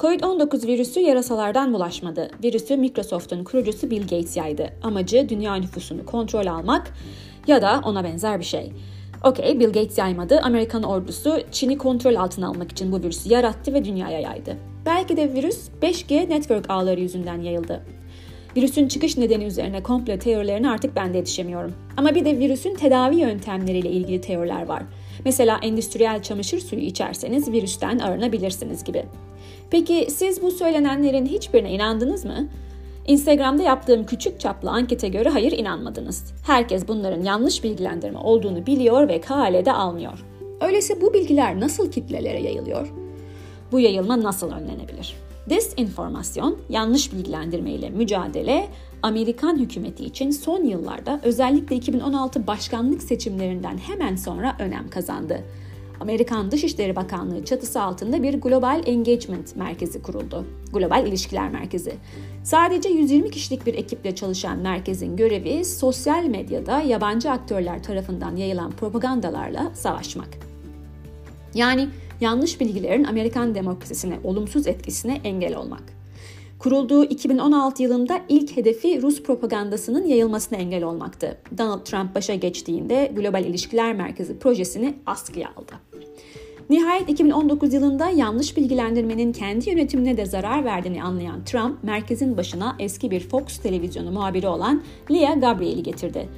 Covid-19 virüsü yarasalardan bulaşmadı. Virüsü Microsoft'un kurucusu Bill Gates yaydı. Amacı dünya nüfusunu kontrol almak ya da ona benzer bir şey. Okey, Bill Gates yaymadı. Amerikan ordusu Çin'i kontrol altına almak için bu virüsü yarattı ve dünyaya yaydı. Belki de virüs 5G network ağları yüzünden yayıldı. Virüsün çıkış nedeni üzerine komple teorilerine artık ben de yetişemiyorum. Ama bir de virüsün tedavi yöntemleriyle ilgili teoriler var. Mesela endüstriyel çamaşır suyu içerseniz virüsten arınabilirsiniz gibi. Peki siz bu söylenenlerin hiçbirine inandınız mı? Instagram'da yaptığım küçük çaplı ankete göre hayır inanmadınız. Herkes bunların yanlış bilgilendirme olduğunu biliyor ve kale de almıyor. Öyleyse bu bilgiler nasıl kitlelere yayılıyor? Bu yayılma nasıl önlenebilir? Disinformasyon, yanlış bilgilendirme ile mücadele Amerikan hükümeti için son yıllarda özellikle 2016 başkanlık seçimlerinden hemen sonra önem kazandı. Amerikan Dışişleri Bakanlığı çatısı altında bir Global Engagement Merkezi kuruldu. Global İlişkiler Merkezi. Sadece 120 kişilik bir ekiple çalışan merkezin görevi sosyal medyada yabancı aktörler tarafından yayılan propagandalarla savaşmak. Yani yanlış bilgilerin Amerikan demokrasisine olumsuz etkisine engel olmak. Kurulduğu 2016 yılında ilk hedefi Rus propagandasının yayılmasına engel olmaktı. Donald Trump başa geçtiğinde Global İlişkiler Merkezi projesini askıya aldı. Nihayet 2019 yılında yanlış bilgilendirmenin kendi yönetimine de zarar verdiğini anlayan Trump, merkezin başına eski bir Fox televizyonu muhabiri olan Leah Gabriel'i getirdi.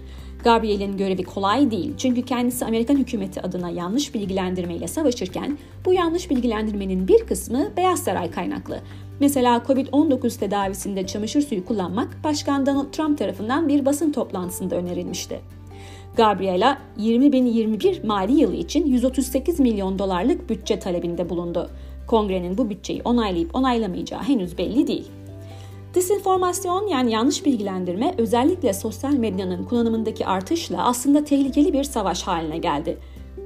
Gabriel'in görevi kolay değil çünkü kendisi Amerikan hükümeti adına yanlış bilgilendirmeyle savaşırken bu yanlış bilgilendirmenin bir kısmı Beyaz Saray kaynaklı. Mesela Covid-19 tedavisinde çamaşır suyu kullanmak Başkan Donald Trump tarafından bir basın toplantısında önerilmişti. Gabriela 2021 mali yılı için 138 milyon dolarlık bütçe talebinde bulundu. Kongrenin bu bütçeyi onaylayıp onaylamayacağı henüz belli değil. Disinformasyon yani yanlış bilgilendirme özellikle sosyal medyanın kullanımındaki artışla aslında tehlikeli bir savaş haline geldi.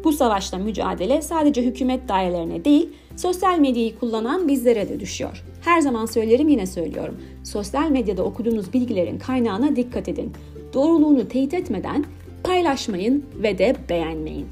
Bu savaşta mücadele sadece hükümet dairelerine değil, sosyal medyayı kullanan bizlere de düşüyor. Her zaman söylerim yine söylüyorum. Sosyal medyada okuduğunuz bilgilerin kaynağına dikkat edin. Doğruluğunu teyit etmeden paylaşmayın ve de beğenmeyin.